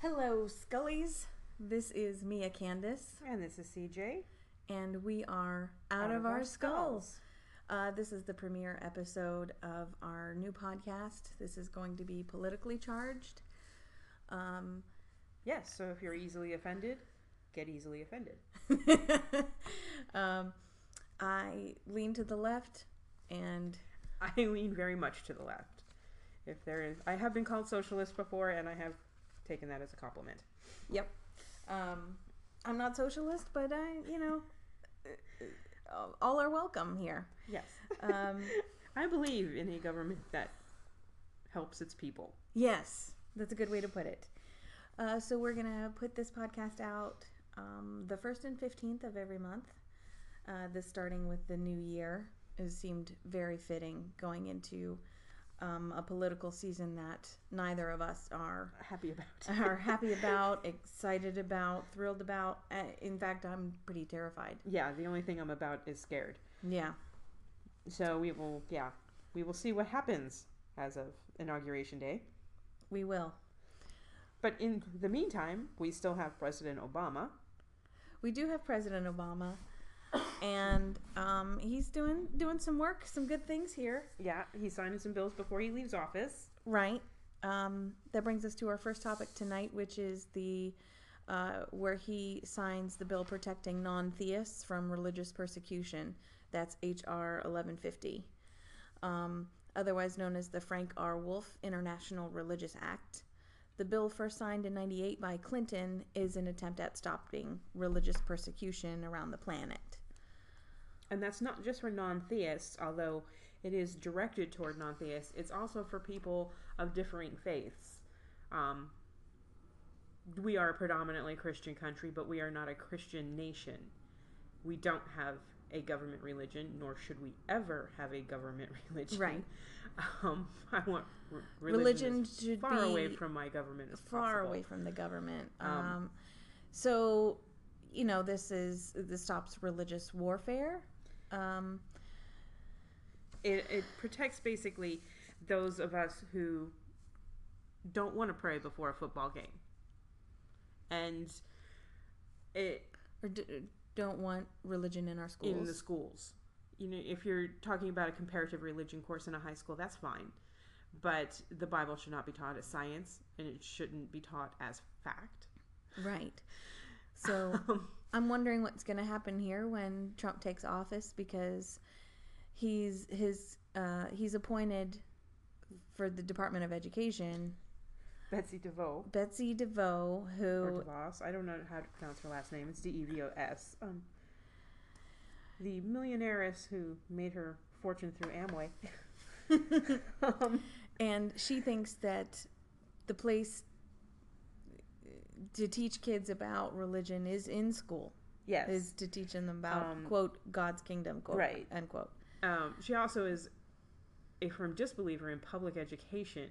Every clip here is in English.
Hello, Scullies. This is Mia Candice, And this is CJ. and we are Out, of, Our, Skulls. Uh, this is the premiere episode of our new podcast. This is going to be politically charged. Um, Yes, so if you're easily offended, get easily offended. um, I lean to the left, and I lean very much to the left. If there is, I have been called socialist before, and I have taken that as a compliment. yep, um, I'm not socialist, but I, you know, uh, all are welcome here. Yes, Um, I believe in a government that helps its people. Yes, that's a good way to put it. Uh, so we're gonna put this podcast out um, the first and fifteenth of every month. Uh, this starting with the new year it seemed very fitting going into um, a political season that neither of us are Happy about. are happy about, excited about, thrilled about. Uh, in fact, I'm pretty terrified. yeah, the only thing I'm about is scared. Yeah, So we will, yeah, we will see what happens as of inauguration day. we will. But in the meantime, we still have President Obama. We do have President Obama, and um, he's doing doing some work, some good things here. Yeah, he's signing some bills before he leaves office. Right. Um, that brings us to our first topic tonight, which is the uh, where he signs the bill protecting non-theists from religious persecution. That's H.R. 1150, um, otherwise known as the Frank R. Wolf International Religious Act. The bill, first signed in '98 by Clinton, is an attempt at stopping religious persecution around the planet. And that's not just for non theists, although it is directed toward non theists, it's also for people of differing faiths. Um, we are a predominantly Christian country, but we are not a Christian nation. We don't have a government religion, nor should we ever have a government religion. Right. Um, I want Religion religion, should far away from my government as far possible. away from the government. Um, Um, so, you know, this is this stops religious warfare. Um, it, it protects basically those of us who don't want to pray before a football game and it or d- don't want religion in our schools. in the schools you know if you're talking about a comparative religion course in a high school that's fine but the bible should not be taught as science and it shouldn't be taught as fact right. So I'm wondering what's going to happen here when Trump takes office because he's his uh, he's appointed for the Department of Education betsy devoe Betsy DeVoe, or who DeVos. I don't know how to pronounce her last name. It's D E V O S. Um, the millionairess who made her fortune through Amway. um, and she thinks that the place to teach kids about religion is in school yes. is to teach them about Um, quote god's kingdom quote right. end quote Um, she also is a firm disbeliever in public education.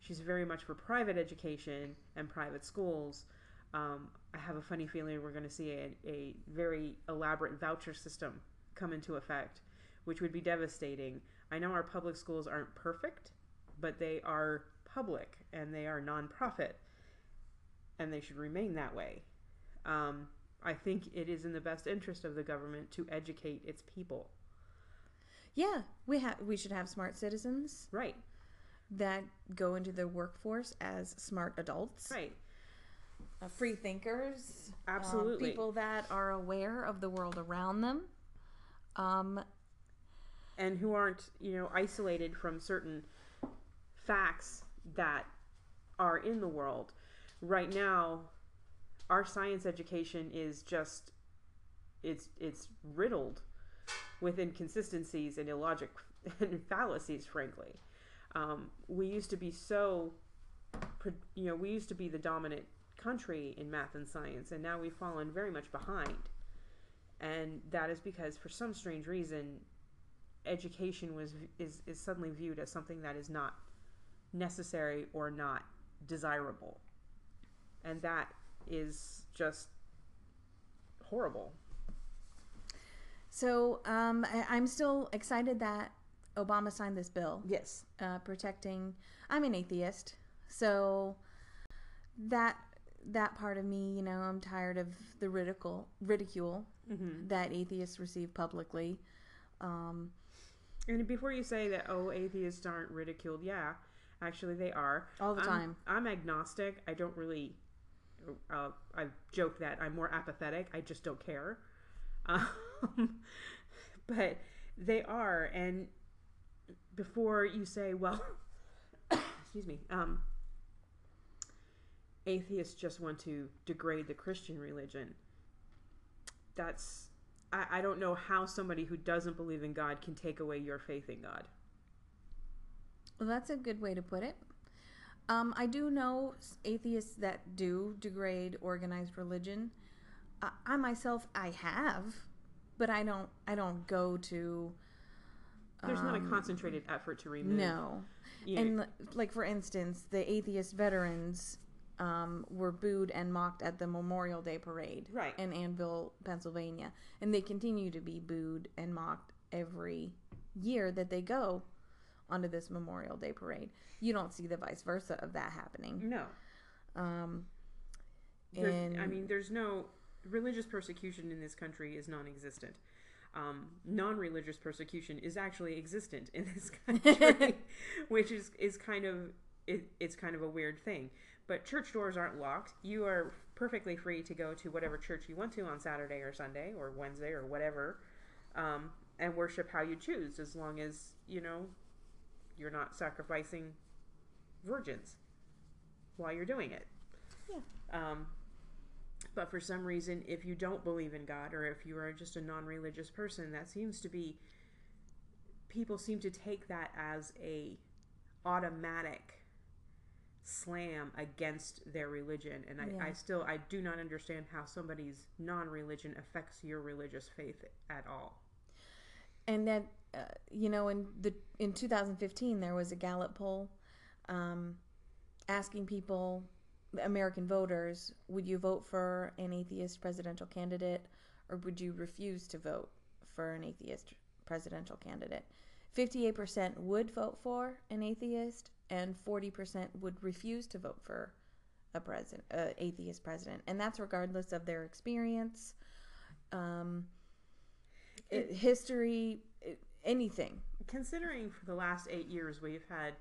She's very much for private education and private schools. Um, I have a funny feeling we're going to see a, a very elaborate voucher system come into effect, which would be devastating. I know our public schools aren't perfect, but they are public and they are nonprofit, and they should remain that way. Um, I think it is in the best interest of the government to educate its people. yeah we have we should have smart citizens Right, that go into the workforce as smart adults right. uh, free thinkers uh, Absolutely. people that are aware of the world around them um and who aren't you know isolated from certain facts that are in the world right now our science education is just it's it's riddled with inconsistencies and illogic and fallacies frankly. Um, we used to be so you know we used to be the dominant country in math and science and now we've fallen very much behind. And that is because for some strange reason education was is is suddenly viewed as something that is not necessary or not desirable and that is just horrible so um I, i'm still excited that obama signed this bill yes uh, protecting. I'm an atheist, so that that part of me, you know, I'm tired of the ridicule ridicule Mm-hmm. that atheists receive publicly. Um, And before you say that, oh, atheists aren't ridiculed, yeah, actually they are. all the I'm, time. I'm agnostic. I don't really. Uh, I joke that I'm more apathetic. I just don't care. Um, but they are, and before you say, well, excuse me, um, atheists just want to degrade the Christian religion. That's. I, I don't know how somebody who doesn't believe in God can take away your faith in God. Well, that's a good way to put it. Um, I do know atheists that do degrade organized religion. I, I myself, I have, but I don't. I don't go to. There's not a um, concentrated effort to remove. No, you know, and like for instance, the atheist veterans um, were booed and mocked at the Memorial Day parade Right. in Annville, Pennsylvania, and they continue to be booed and mocked every year that they go onto this Memorial Day parade. You don't see the vice versa of that happening. no. Um, There's, and I mean, there's no religious persecution in this country is non-existent. Um, non-religious persecution is actually existent in this country, which is is kind of it, it's kind of a weird thing. But church doors aren't locked. You are perfectly free to go to whatever church you want to on Saturday or Sunday or Wednesday or whatever, um, and worship how you choose, as long as you know you're not sacrificing virgins while you're doing it. Yeah. Um, but for some reason, if you don't believe in God or if you are just a non religious person, that seems to be, people seem to take that as a automatic slam against their religion. And I, Yeah. I still, I do not understand how somebody's non religion affects your religious faith at all. And that uh, you know in the in 2015 there was a Gallup poll um, asking people American voters would you vote for an atheist presidential candidate or would you refuse to vote for an atheist presidential candidate? 58% would vote for an atheist and 40% would refuse to vote for a president uh, atheist president. And that's regardless of their experience. Um, it, history, it, anything. considering for the last eight years we've had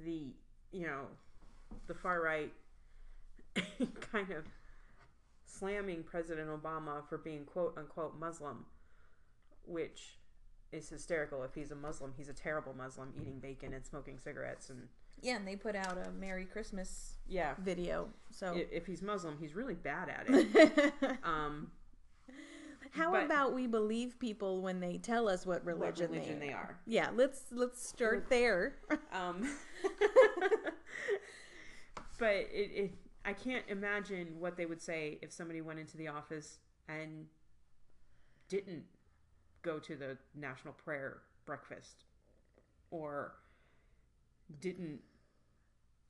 the you know the far right kind of slamming President Obama for being quote unquote Muslim, which is hysterical. If he's a Muslim, he's a terrible Muslim, eating bacon and smoking cigarettes and Yeah, and they put out a Merry Christmas yeah. video. So, i- If he's Muslim, he's really bad at it. Um, how but- about we believe people when they tell us what what religion, religion they, they are. Yeah, let's let's start there. Um, but it, it, I can't imagine what they would say if somebody went into the office and didn't go to the national prayer breakfast or didn't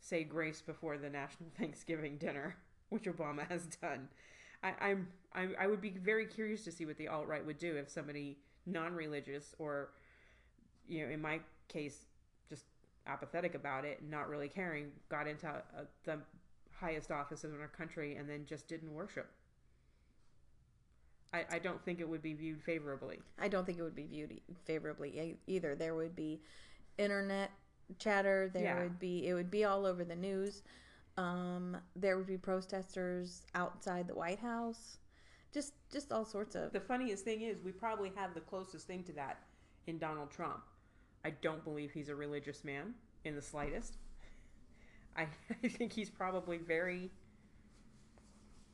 say grace before the national Thanksgiving dinner, which Obama has done. I, I'm, I, I would be very curious to see what the alt right would do if somebody non-religious or, you know, in my case, just apathetic about it, not really caring, got into uh, the highest office in our country and then just didn't worship. I, I don't think it would be viewed favorably. I don't think it would be viewed favorably either. There would be internet chatter. There Yeah. would be it would be all over the news. Um, there would be protesters outside the White House. Just just all sorts of The funniest thing is, we probably have the closest thing to that in Donald Trump. I don't believe he's a religious man in the slightest. I, I think he's probably very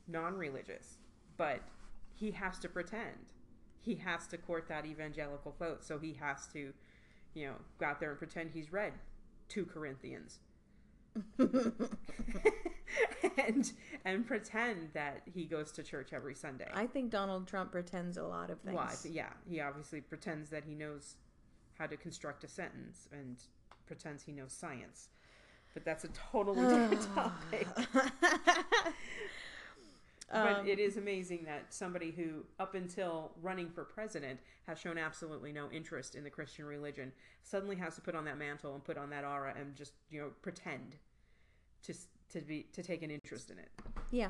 non religious, but he has to pretend. He has to court that evangelical vote, so he has to, you know, go out there and pretend he's read 2 Corinthians. and and pretend that he goes to church every Sunday. I think Donald Trump pretends a lot of things. Well, yeah, he obviously pretends that he knows how to construct a sentence and pretends he knows science. But that's a totally different topic. but Um, it is amazing that somebody who, up until running for president, has shown absolutely no interest in the Christian religion, suddenly has to put on that mantle and put on that aura and just, you know, pretend to to be to take an interest in it. Yeah.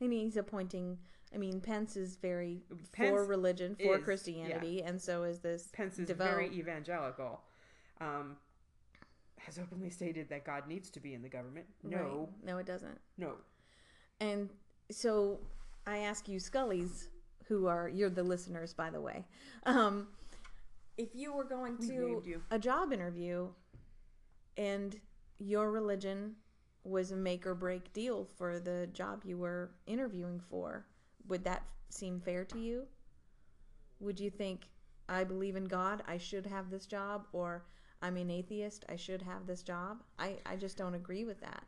And he's appointing, I mean, Pence is very Pence for religion, for is, Christianity, and so is this. Pence is devout. very evangelical. Um, has openly stated that God needs to be in the government. No, Right. No, it doesn't. no. And so I ask you, Scullies, who are, you're the listeners, by the way, um, if you were going We to named you. a job interview and your religion was a make or break deal for the job you were interviewing for, would that seem fair to you? Would you think, I believe in God, I should have this job, or I'm an atheist, I should have this job? I, I just don't agree with that.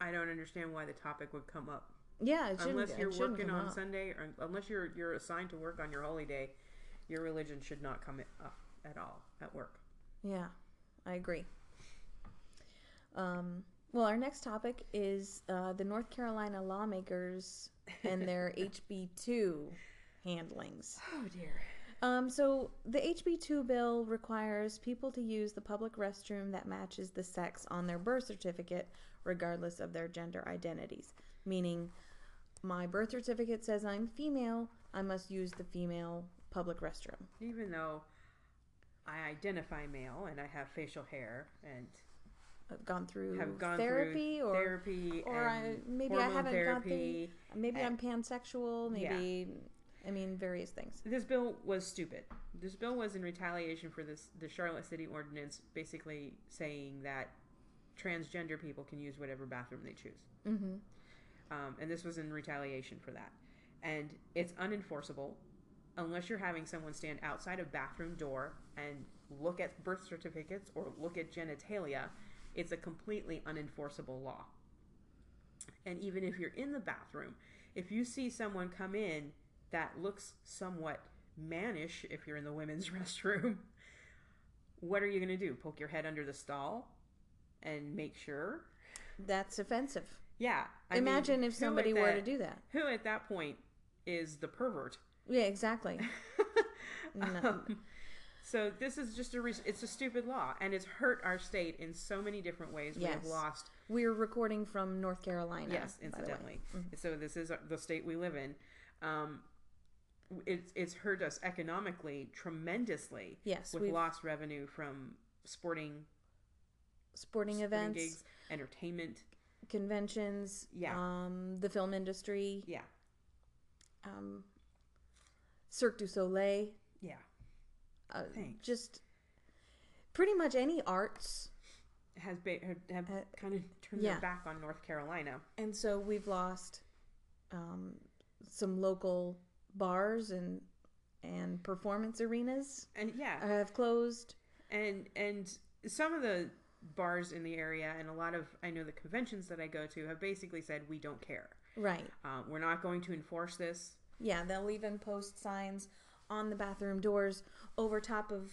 I don't understand why the topic would come up Yeah, unless you're working on. Sunday or unless you're you're assigned to work on your holy day. Your religion should not come up at all at work. Yeah, I agree. Um, well, our next topic is uh, the North Carolina lawmakers and their HB2 handlings. Oh dear. Um, so, the HB2 bill requires people to use the public restroom that matches the sex on their birth certificate, regardless of their gender identities. Meaning, my birth certificate says I'm female, I must use the female public restroom. Even though I identify male and I have facial hair and I've gone through have gone therapy through or therapy or I, maybe I haven't gone through. therapy. Maybe I'm pansexual. Maybe I mean various things. This bill was stupid. This bill was in retaliation for this the Charlotte City ordinance, basically saying that transgender people can use whatever bathroom they choose, Mm-hmm. Um, and this was in retaliation for that. And it's unenforceable unless you're having someone stand outside a bathroom door and look at birth certificates or look at genitalia. It's a completely unenforceable law. And even if you're in the bathroom, if you see someone come in that looks somewhat mannish, if you're in the women's restroom, what are you going to do? Poke your head under the stall and make sure? That's offensive. Yeah. I mean, Imagine if who at somebody were to do that. Who at that point is the pervert? Yeah, exactly. No. Um, so this is just a re- it's a stupid law and it's hurt our state in so many different ways. We have lost We're recording from North Carolina. Yes, way. Mm-hmm. incidentally. So this is the state we live in. Um, it's it's hurt us economically tremendously Yes, with lost revenue from sporting, sporting sporting events, gigs, entertainment. Conventions, Yeah. um, the film industry, Yeah, um, Cirque du Soleil, yeah. uh, Thanks. just pretty much any arts. Has ba- have, have Uh, kind of turned yeah. their back on North Carolina. And so we've lost um, some local bars and and performance arenas And yeah, have closed. and and some of the bars in the area and a lot of I know the conventions that I go to have basically said we don't care. Right. Um, we're not going to enforce this. Yeah, they'll even post signs on the bathroom doors over top of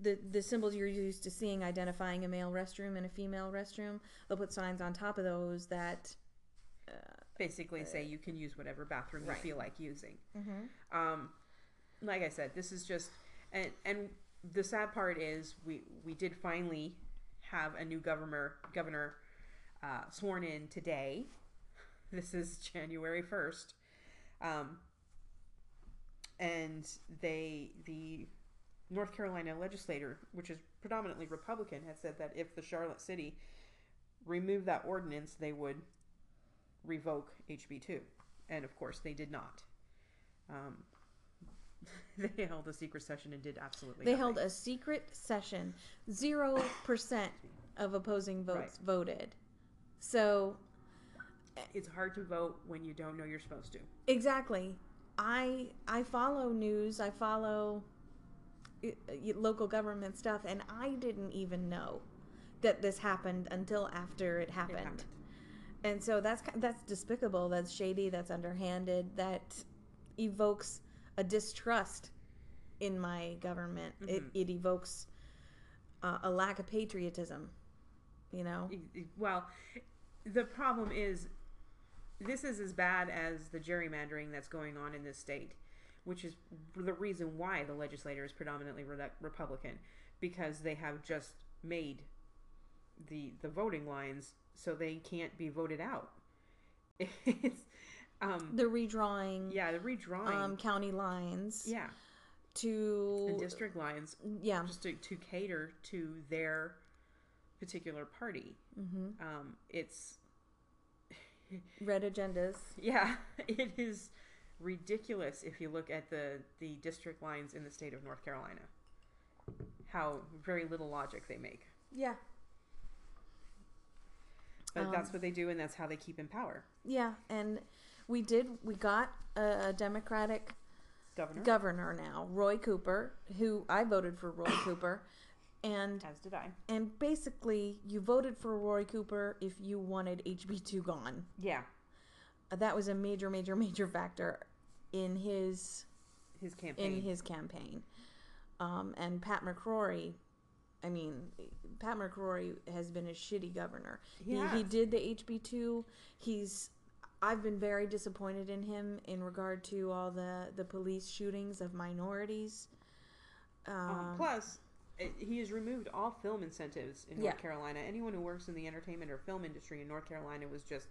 the the symbols you're used to seeing identifying a male restroom and a female restroom. They'll put signs on top of those that basically say you can use whatever bathroom you feel like using. Um, like I said, this is just and and the sad part is we we did finally have a new governor governor uh, sworn in today. This is January first, um, and they the North Carolina legislator, which is predominantly Republican, had said that if the Charlotte City removed that ordinance, they would revoke HB two, and of course they did not. Um, they held a secret session and did absolutely. they nothing. held a secret session. Zero percent of opposing votes voted. So It's hard to vote when you don't know you're supposed to. exactly, I I follow news. I follow uh, uh, local government stuff, and I didn't even know that this happened until after it It happened. happened. and so that's that's despicable that's shady that's underhanded that evokes a distrust in my government it, Mhm. it evokes uh, a lack of patriotism you know Well, the problem is, this is as bad as the gerrymandering that's going on in this state, which is the reason why the legislator is predominantly re- Republican, because they have just made the the voting lines so they can't be voted out. It's um, The redrawing yeah, the redrawing. um, county lines yeah, to and district lines yeah just to, to cater to their particular party. hmm Um, it's red agendas. yeah, it is ridiculous if you look at the the district lines in the state of North Carolina. How very little logic they make, Yeah, but Um, that's what they do, and that's how they keep in power. yeah, and we did. We got a, a Democratic Governor, governor now, Roy Cooper, who I voted for Roy Cooper, and as did I. and basically you voted for Roy Cooper if you wanted HB two gone. Yeah, Uh, That was a major, major, major factor in his his campaign. in his campaign. Um, and Pat McCrory, I mean, Pat McCrory has been a shitty governor. He, he Yes. did the HB two. He's I've been very disappointed in him in regard to all the the police shootings of minorities. Um, Um, plus, it, he has removed all film incentives in Yeah. North Carolina. Anyone who works in the entertainment or film industry in North Carolina was just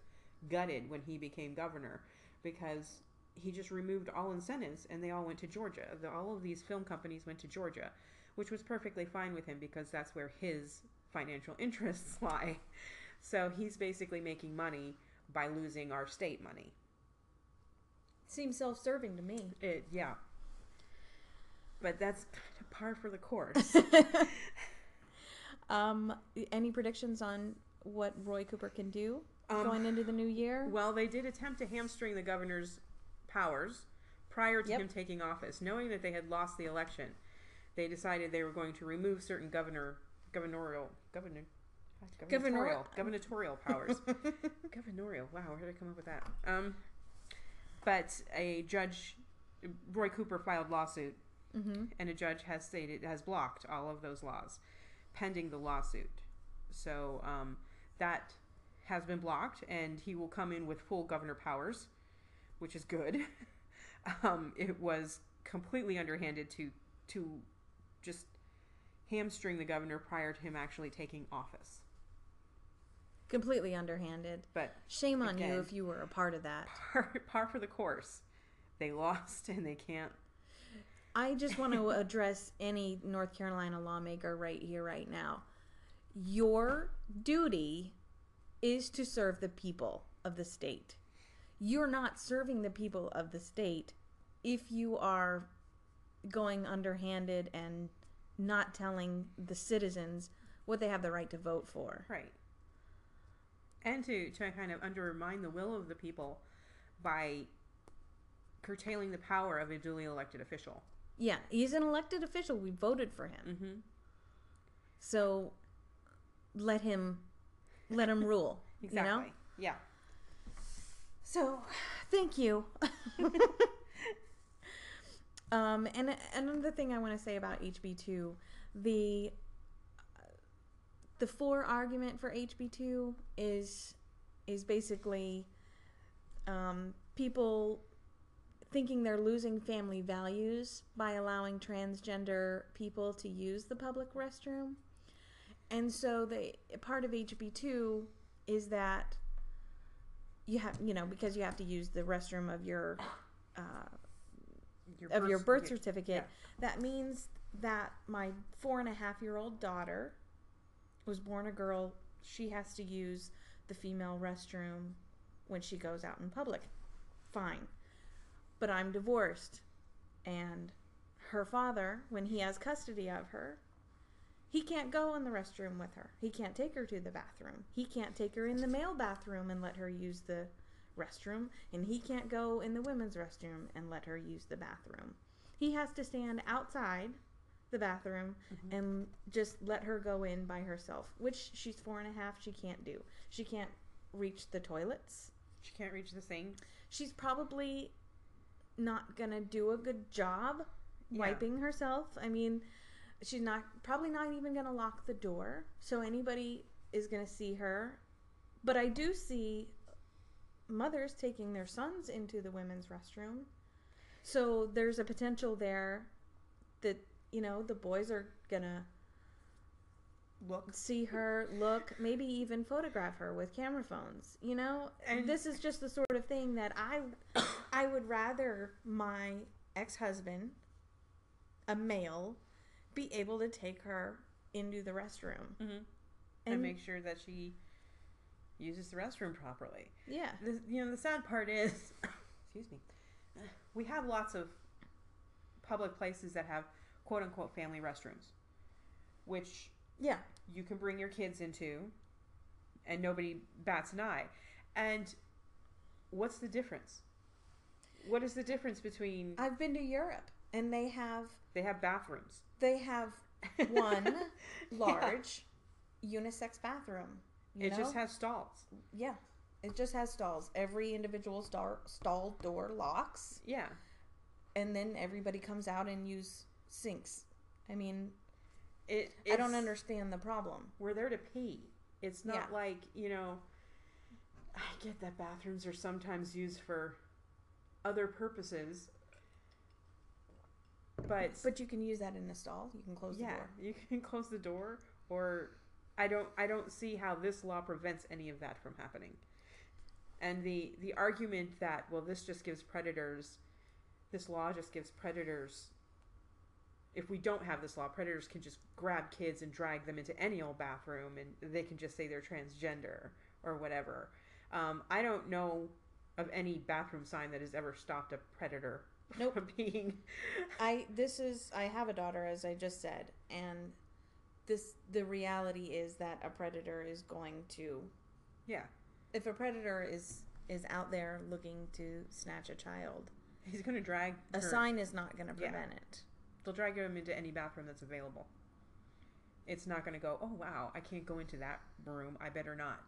gutted when he became governor because he just removed all incentives and they all went to Georgia. The, all of these film companies went to Georgia, which was perfectly fine with him because that's where his financial interests lie. So he's basically making money by losing our state money. seems self serving to me. It yeah. But that's kind of par for the course. Um, any predictions on what Roy Cooper can do Um, going into the new year? Well, they did attempt to hamstring the governor's powers prior to Yep. him taking office, knowing that they had lost the election. They decided they were going to remove certain governor, governorial, governor, gubernatorial, gubernatorial powers. gubernatorial. Wow, where did I come up with that? Um, but a judge, Roy Cooper, filed lawsuit, mm-hmm. and a judge has stated has blocked all of those laws, pending the lawsuit. So um, that has been blocked, and he will come in with full governor powers, which is good. um, it was completely underhanded to to just hamstring the governor prior to him actually taking office. Completely underhanded. But Shame on Again. you if you were a part of that. par, par for the course. They lost, and they can't. I just want to address any North Carolina lawmaker right here, right now. Your duty is to serve the people of the state. You're not serving the people of the state if you are going underhanded and not telling the citizens what they have the right to vote for. Right. And to, to kind of undermine the will of the people by curtailing the power of a duly elected official. Yeah, he's an elected official. We voted for him. Mm-hmm. So let him let him rule. Exactly. You know? Yeah. So, thank you. um, and another thing I want to say about HB two, the the for argument for HB two is is basically um, people thinking they're losing family values by allowing transgender people to use the public restroom, and so the part of HB two is that you have you know because you have to use the restroom of your uh, of your birth certificate. that means that my four and a half year old daughter was born a girl she has to use the female restroom when she goes out in public fine but i'm divorced and her father when he has custody of her he can't go in the restroom with her. He can't take her to the bathroom. He can't take her in the male bathroom and let her use the restroom. And he can't go in the women's restroom and let her use the bathroom. He has to stand outside the bathroom Mhm. and just let her go in by herself, which she's four and a half. She can't do. She can't reach the toilets. She can't reach the sink. She's probably not going to do a good job Yeah. wiping herself. I mean, she's not probably not even going to lock the door, so anybody is going to see her. But I do see mothers taking their sons into the women's restroom. So there's a potential there that, you know, the boys are to look. see her, look, maybe even photograph her with camera phones. You know, And- this is just the sort of thing that I, I would rather my ex-husband, a male, be able to take her into the restroom. Mm-hmm. And, And- make sure that she uses the restroom properly. Yeah, The, you know, the sad part is, excuse me, we have lots of public places that have quote unquote family restrooms, which yeah. you can bring your kids into and nobody bats an eye. And what's the difference? What is the difference between I've been to Europe, and they have they have bathrooms? they have one large unisex bathroom. You it know? just has stalls. yeah, it just has stalls. Every individual star, stall door locks, Yeah. and then everybody comes out and use sinks. I mean, It I don't understand the problem. we're there to pee. It's not Yeah. like, you know, I get that bathrooms are sometimes used for other purposes. But, But you can use that in a stall. You can close yeah, the door. you can close the door or I don't I don't see how this law prevents any of that from happening. And the the argument that well this just gives predators this law just gives predators if we don't have this law, predators can just grab kids and drag them into any old bathroom and they can just say they're transgender or whatever. Um, I don't know of any bathroom sign that has ever stopped a predator Nope. from being. I this is I have a daughter as I just said, and this the reality is that a predator is going to Yeah, if a predator is is out there looking to snatch a child, he's going to drag. a her- sign is not going to Yeah. prevent it. They'll drag him into any bathroom that's available. It's not going to go. Oh wow, I can't go into that room. I better not.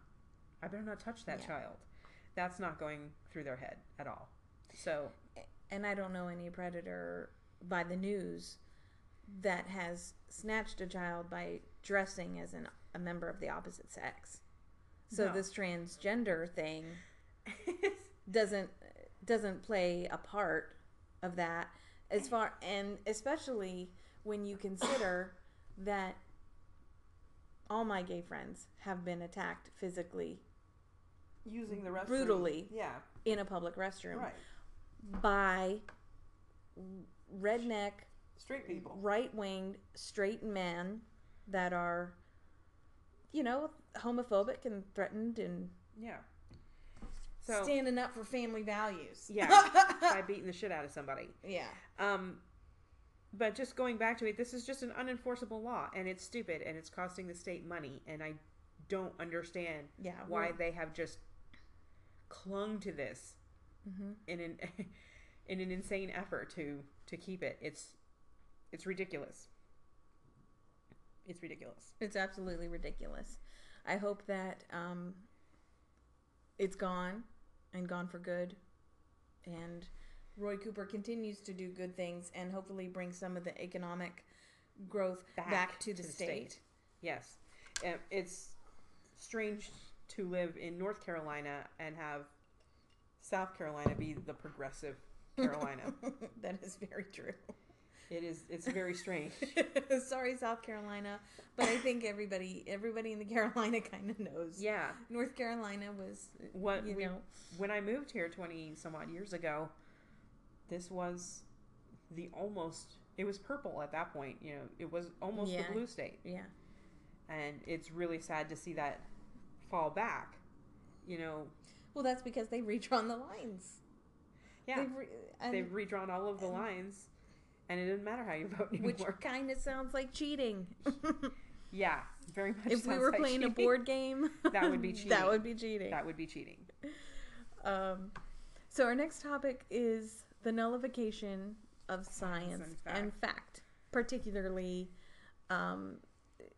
I better not touch that Yeah. child. That's not going through their head at all. So And I don't know any predator by the news that has snatched a child by dressing as an, a member of the opposite sex. So No. this transgender thing doesn't doesn't play a part of that as far and especially when you consider that all my gay friends have been attacked physically using the restroom Brutally. Yeah, in a public restroom right. by redneck Straight people. right-winged straight men that are you know homophobic and threatened and Yeah. So standing up for family values yeah, by beating the shit out of somebody. yeah Um, but just going back to it, this is just an unenforceable law, and it's stupid, and it's costing the state money, and I don't understand yeah why they have just clung to this Mhm. in an in an insane effort to to keep it. It's it's ridiculous. It's ridiculous. It's absolutely ridiculous. I hope that um, it's gone and gone for good. And Roy Cooper continues to do good things and hopefully bring some of the economic growth back, to, the, state. Yes, Um, it's strange to live in North Carolina and have South Carolina be the progressive Carolina. that is very true. It is. It's very strange. Sorry, South Carolina, but I think everybody everybody in the Carolina kind of knows. Yeah. North Carolina was, What you we, know, when I moved here twenty some odd years ago, this was the almost. It was purple at that point. You know, it was almost Yeah. the blue state, yeah, and it's really sad to see that fall back. You know, well, that's because they redrawn the lines. yeah, They've re- and- they've redrawn all of the lines, and it doesn't matter how you vote anymore. which kind of sounds like cheating. yeah, very much. if we were like playing a board game, That would be cheating. that would be cheating. that would be cheating. Um, so our next topic is the nullification of science and and fact. fact, particularly um,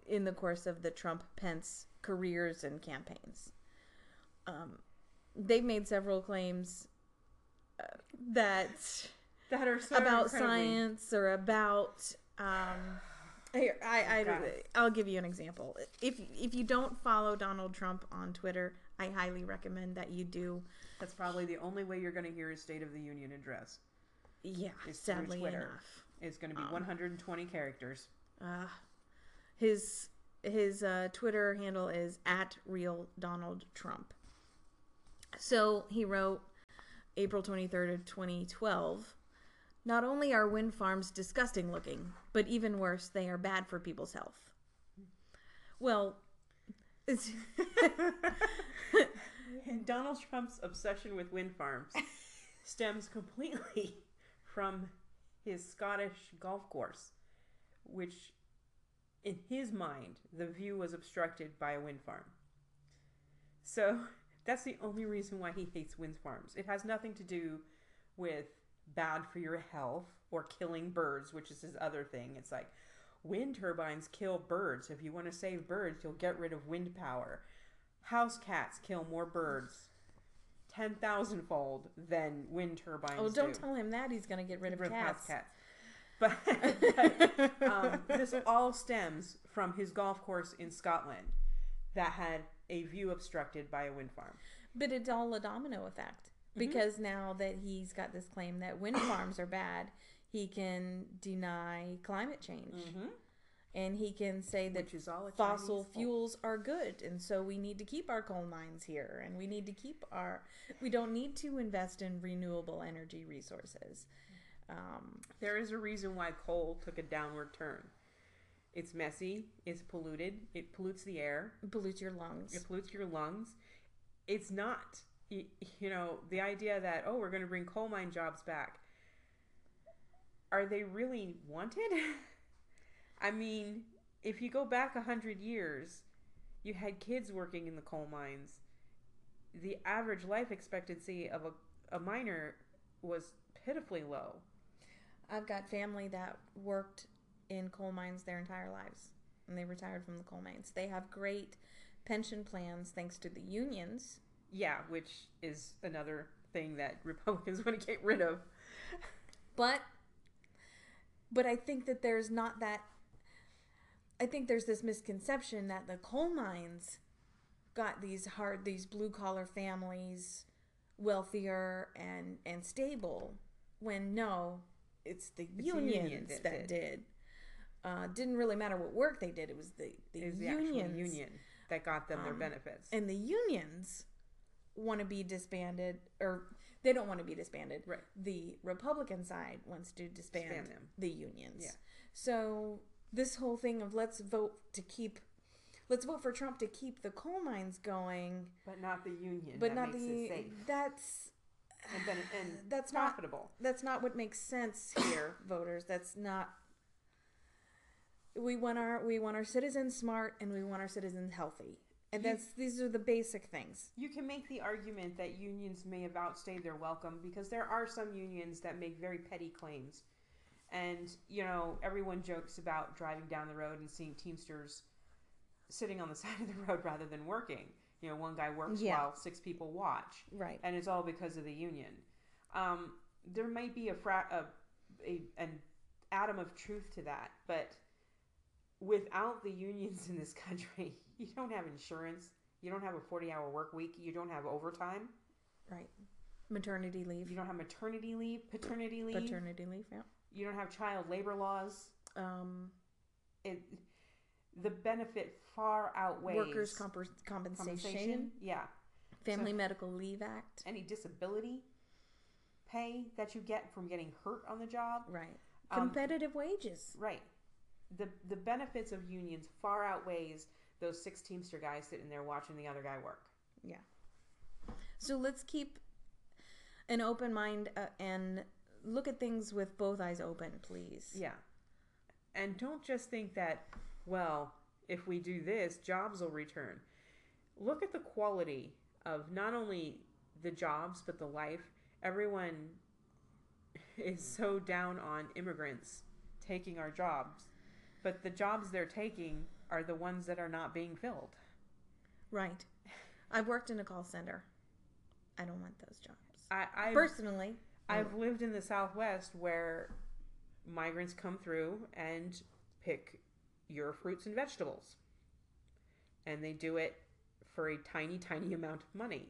in the course of the Trump Pence careers and campaigns. Um, they've made several claims uh, that That are so about incredibly- science or about um, here I, I, I'll give you an example. If if you don't follow Donald Trump on Twitter, I highly recommend that you do. That's probably the only way you're going to hear his State of the Union address. Yeah, It's sadly Twitter. enough, It's going to be Um, 120 characters. uh, his his uh, Twitter handle is at real Donald Trump. So he wrote April 23rd of 2012. Not only are wind farms disgusting looking, but even worse, they are bad for people's health. Well, it's And Donald Trump's obsession with wind farms stems completely from his Scottish golf course, which, in his mind, the view was obstructed by a wind farm. So that's the only reason why he hates wind farms. It has nothing to do with bad for your health or killing birds, which is his other thing. It's like wind turbines kill birds. If you want to save birds, you'll get rid of wind power. House cats kill more birds ten thousand fold than wind turbines. oh, don't do. tell him that he's gonna get rid of Rid cats. house cats. But, but, um, this all stems from his golf course in Scotland that had a view obstructed by a wind farm. But it's all a domino effect Mm-hmm. because now that he's got this claim that wind farms are bad, he can deny climate change. And he can say that Which is all a fossil fuels are good and so we need to keep our coal mines here and we need to keep our we don't need to invest in renewable energy resources. Um, There is a reason why coal took a downward turn. It's messy, it's polluted, it pollutes the air, It pollutes your lungs. it pollutes your lungs. It's not, you, know, the idea that, oh, we're going to bring coal mine jobs back. Are they really wanted? I mean, if you go back a hundred years, you had kids working in the coal mines. The average life expectancy of a, a miner was pitifully low. I've got family that worked in coal mines their entire lives and they retired from the coal mines. They have great pension plans thanks to the unions. Yeah, which is another thing that Republicans want to get rid of. But but I think that there's not that I think there's this misconception that the coal mines got these hard these blue collar families wealthier and and stable when no it's the the unions, union that that, did. did, Uh, didn't really matter what work they did it was the the Is the unions actual union that got them their Um, benefits. and the unions want to be disbanded or they don't want to be disbanded Right. the republican side wants to disband, Disband the unions Yeah. so this whole thing of let's vote to keep let's vote for trump to keep the coal mines going but not the union. but not the that's and, ben- and that's not profitable. that's not what makes sense here voters that's not we want our we want our citizens smart and we want our citizens healthy and that's these are the basic things You can make the argument that unions may have outstayed their welcome because there are some unions that make very petty claims. And, you know, everyone jokes about driving down the road and seeing Teamsters sitting on the side of the road rather than working. You know, one guy works Yeah. while six people watch. right and it's all because of the union. Um, there might be a, fra- a, a an atom of truth to that, but without the unions in this country, you don't have insurance, you don't have a forty-hour work week, you don't have overtime, right. Maternity leave. You don't have maternity leave, paternity leave, paternity leave yeah. You don't have child labor laws. um It the benefit far outweighs workers comp- compensation, compensation. Yeah, family So- medical leave act. any disability pay that you get from getting hurt on the job. right. Um, competitive wages. Right. The the benefits of unions far outweighs those six Teamster guys sitting there watching the other guy work. Yeah. So let's keep an open mind uh, and look at things with both eyes open please Yeah. And don't just think that, well, if we do this, jobs will return. Look at the quality of not only the jobs, but the life. Everyone is so down on immigrants taking our jobs, but the jobs they're taking are the ones that are not being filled. right i've worked in a call center i don't want those jobs I, I personally I've lived in the Southwest where migrants come through and pick your fruits and vegetables. And they do it for a tiny, tiny amount of money.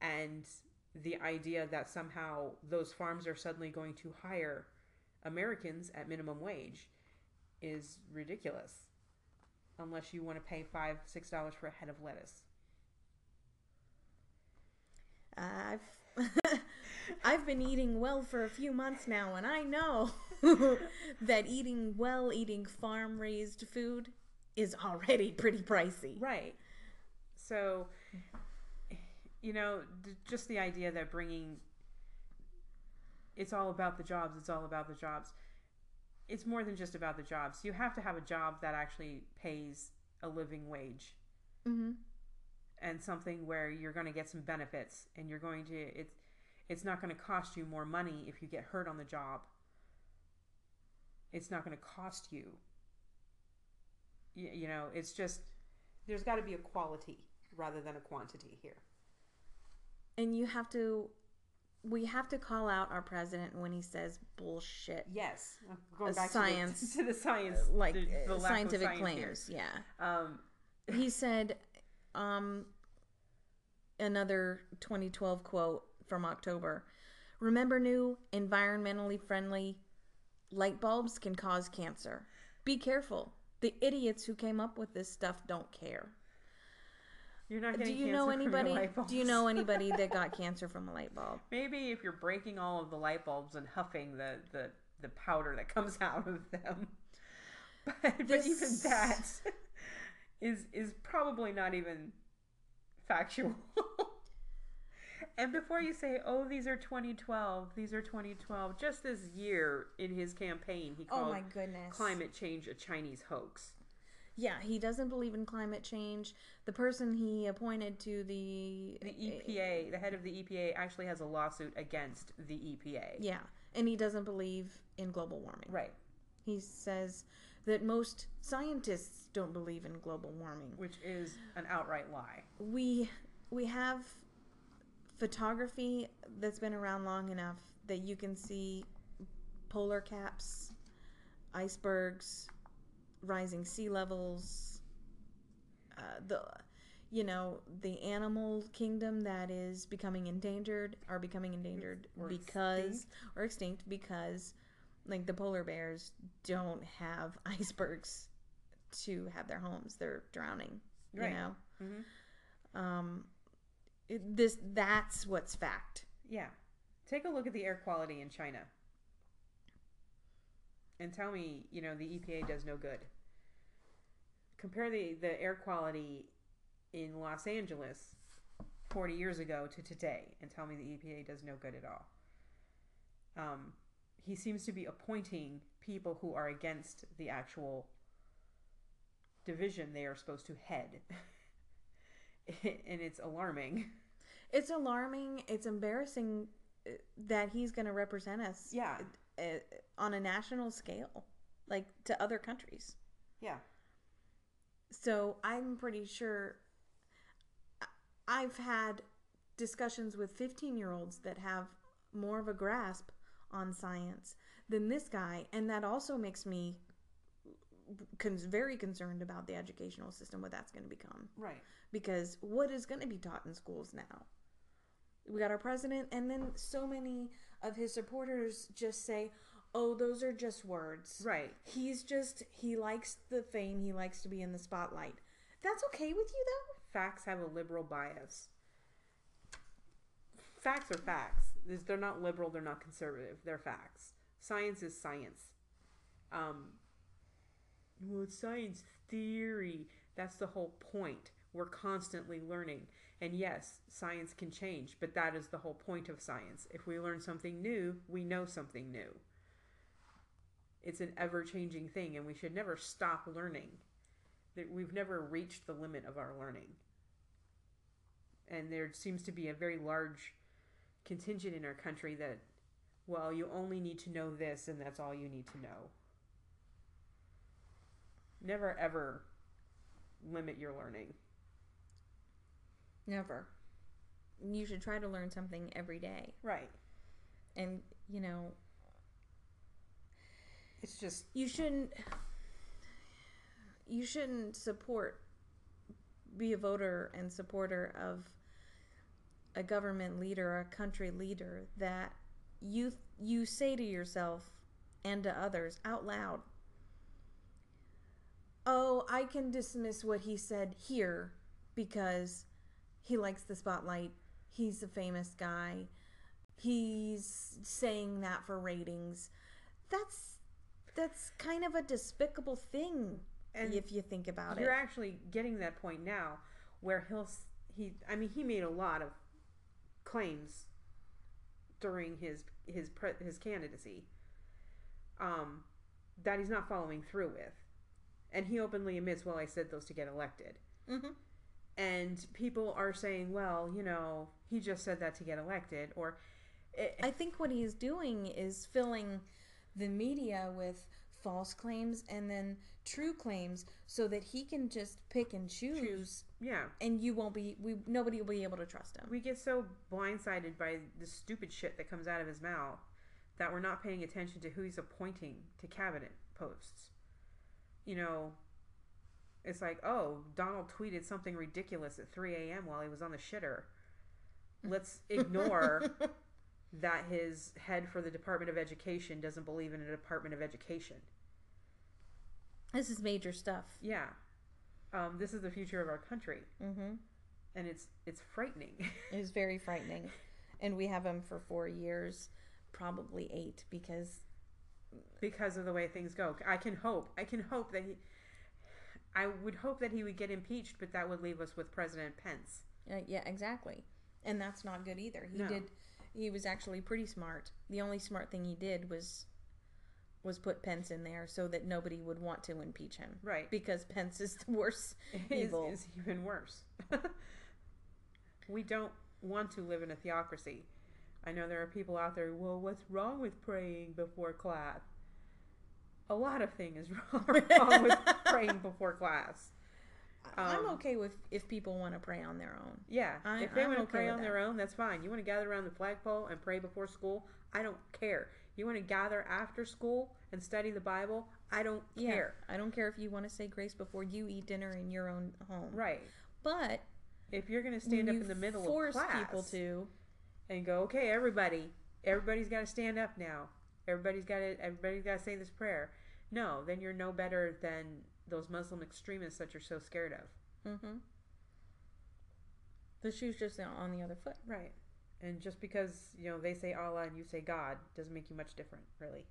And the idea that somehow those farms are suddenly going to hire Americans at minimum wage is ridiculous. unless you want to pay five, six dollars for a head of lettuce. I've I've been eating well for a few months now, and I know that eating well, eating farm raised food is already pretty pricey. Right. So, you know, d- just the idea that bringing it's all about the jobs, it's all about the jobs. It's more than just about the jobs. You have to have a job that actually pays a living wage Mm-hmm. and something where you're going to get some benefits and you're going to it's it's not going to cost you more money if you get hurt on the job. It's not going to cost you. You, you know, it's just there's got to be a quality rather than a quantity here. And you have to, we have to call out our president when he says bullshit, Yes, going Uh, back science, to the, to the science, like the, the uh, scientific science here. claims. Yeah. Um, he said um another 2012 quote from october remember new environmentally friendly light bulbs can cause cancer be careful the idiots who came up with this stuff don't care you're not uh, do getting you know cancer from your anybody do you know anybody that got cancer from a light bulb Maybe if you're breaking all of the light bulbs and huffing the the, the powder that comes out of them, but, but even that is is probably not even factual. and before you say, "Oh, these are 2012," these are 2012. Just this year in his campaign, he oh called my goodness climate change a Chinese hoax. Yeah he doesn't believe in climate change the person he appointed to the The EPA, the head of the EPA, actually has a lawsuit against the EPA. yeah and he doesn't believe in global warming Right. He says that most scientists don't believe in global warming. Which is an outright lie. We we have photography that's been around long enough that you can see polar caps, icebergs, rising sea levels, uh, the you know the animal kingdom that is becoming endangered are becoming endangered Or because or extinct because like the polar bears don't have icebergs to have their homes they're drowning right. you know Mhm. um it, this that's what's fact Yeah. Take a look at the air quality in China. And tell me, you know, the EPA does no good. Compare the, the air quality in Los Angeles 40 years ago to today and tell me the EPA does no good at all. Um, he seems to be appointing people who are against the actual division they are supposed to head. and it's alarming. it's alarming it's embarrassing uh, that he's going to represent us Yeah. Uh, on a national scale like to other countries Yeah. so i'm pretty sure i've had discussions with 15 year olds that have more of a grasp on science than this guy and that also makes me con- very concerned about the educational system what that's going to become Right. because what is going to be taught in schools now we got our president and then so many of his supporters just say oh those are just words Right. he's just he likes the fame he likes to be in the spotlight that's okay with you though Facts have a liberal bias. Facts are facts. They're not liberal, they're not conservative. They're facts. Science is science. Um, well, it's science theory. That's the whole point. We're constantly learning. And yes, science can change, but that is the whole point of science. If we learn something new, we know something new. It's an ever changing thing, and we should never stop learning. We've never reached the limit of our learning. And there seems to be a very large contingent in our country that, well, you only need to know this, and that's all you need to know. Never ever limit your learning. Never you should try to learn something every day Right. and you know It's just you shouldn't you shouldn't support be a voter and supporter of a government leader a country leader that you you say to yourself and to others out loud oh, I can dismiss what he said here because he likes the spotlight. He's a famous guy. He's saying that for ratings. That's that's kind of a despicable thing And if you think about it. you're actually getting that point now where he'll he I mean he made a lot of claims during his his pre, his candidacy um that he's not following through with and he openly admits well I said those to get elected hmm and people are saying well you know he just said that to get elected or it, I think what he's doing is filling the media with false claims and then true claims so that he can just pick and choose, Choose. yeah and you won't be we nobody will be able to trust him. we get so blindsided by the stupid shit that comes out of his mouth that we're not paying attention to who he's appointing to cabinet posts. You know, it's like, oh, Donald tweeted something ridiculous at 3 a.m. while he was on the shitter. Let's ignore that his head for the Department of Education doesn't believe in a Department of Education. This is major stuff. Yeah. Um, this is the future of our country, Mm-hmm. and it's it's frightening. It is very frightening, and we have him for four years, probably eight, because because of the way things go. I can hope. I can hope that he. I would hope that he would get impeached, but that would leave us with President Pence. uh, yeah, exactly, and that's not good either. He No. did. He was actually pretty smart. The only smart thing he did was was put Pence in there so that nobody would want to impeach him Right. because Pence is the worst Is, evil. is even worse. we don't want to live in a theocracy. I know there are people out there. Well, what's wrong with praying before class? A lot of things wrong, wrong with praying before class. I'm Um, okay with if people want to pray on their own. Yeah, I- if they want to okay pray on that. their own, that's fine. You want to gather around the flagpole and pray before school? I don't care. You want to gather after school and study the Bible? I don't Yeah, care. I don't care if you want to say grace before you eat dinner in your own home. Right. But If you're going to stand up in the middle of class people to, and go, "Okay, everybody, everybody's got to stand up now. Everybody's got to everybody's got to say this prayer." No, then you're no better than those Muslim extremists that you're so scared of. hmm the shoe's just on the other foot. Right. And just because, you know, they say Allah and you say God doesn't make you much different, really.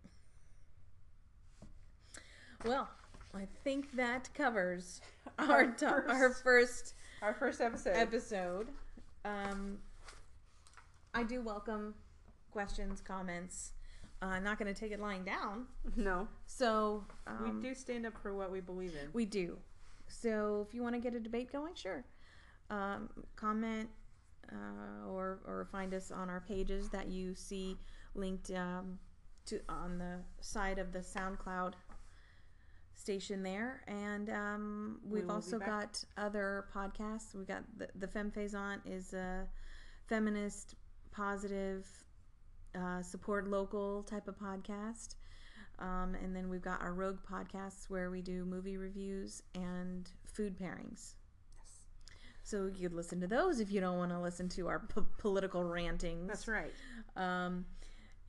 Well, I think that covers Our our to- our first- first Our first episode. episode. Um, I do welcome questions, comments. Uh, I'm not going to take it lying down. no. So um, we do stand up for what we believe in. We do. So if you want to get a debate going, sure. Um, comment uh, or or find us on our pages that you see linked um, to on the side of the SoundCloud station there. And um, We we've be also got other podcasts. We've got the the Femme Faisant is a feminist, positive, uh, support local type of podcast. Um, and then we've got our Rogue podcasts where we do movie reviews and food pairings. Yes. So you could listen to those if you don't want to listen to our p- political rantings. That's right. Um,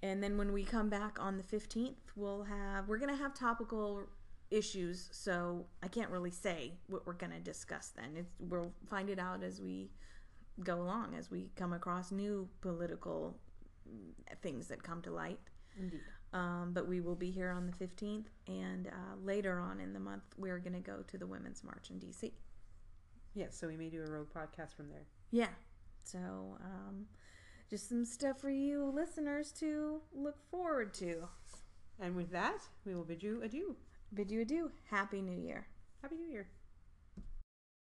and then when we come back on the 15th, we'll have, we're going to have topical issues. So I can't really say what we're going to discuss then. It's, we'll find it out as we go along, as we come across new political things that come to light. Indeed. Um, but we will be here on the 15th, and uh, later on in the month, we're going to go to the Women's March in DC. Yes, so we may do a rogue podcast from there. Yeah. So, um, just some stuff for you listeners to look forward to. And with that, we will bid you adieu. Bid you adieu. Happy New Year. Happy New Year.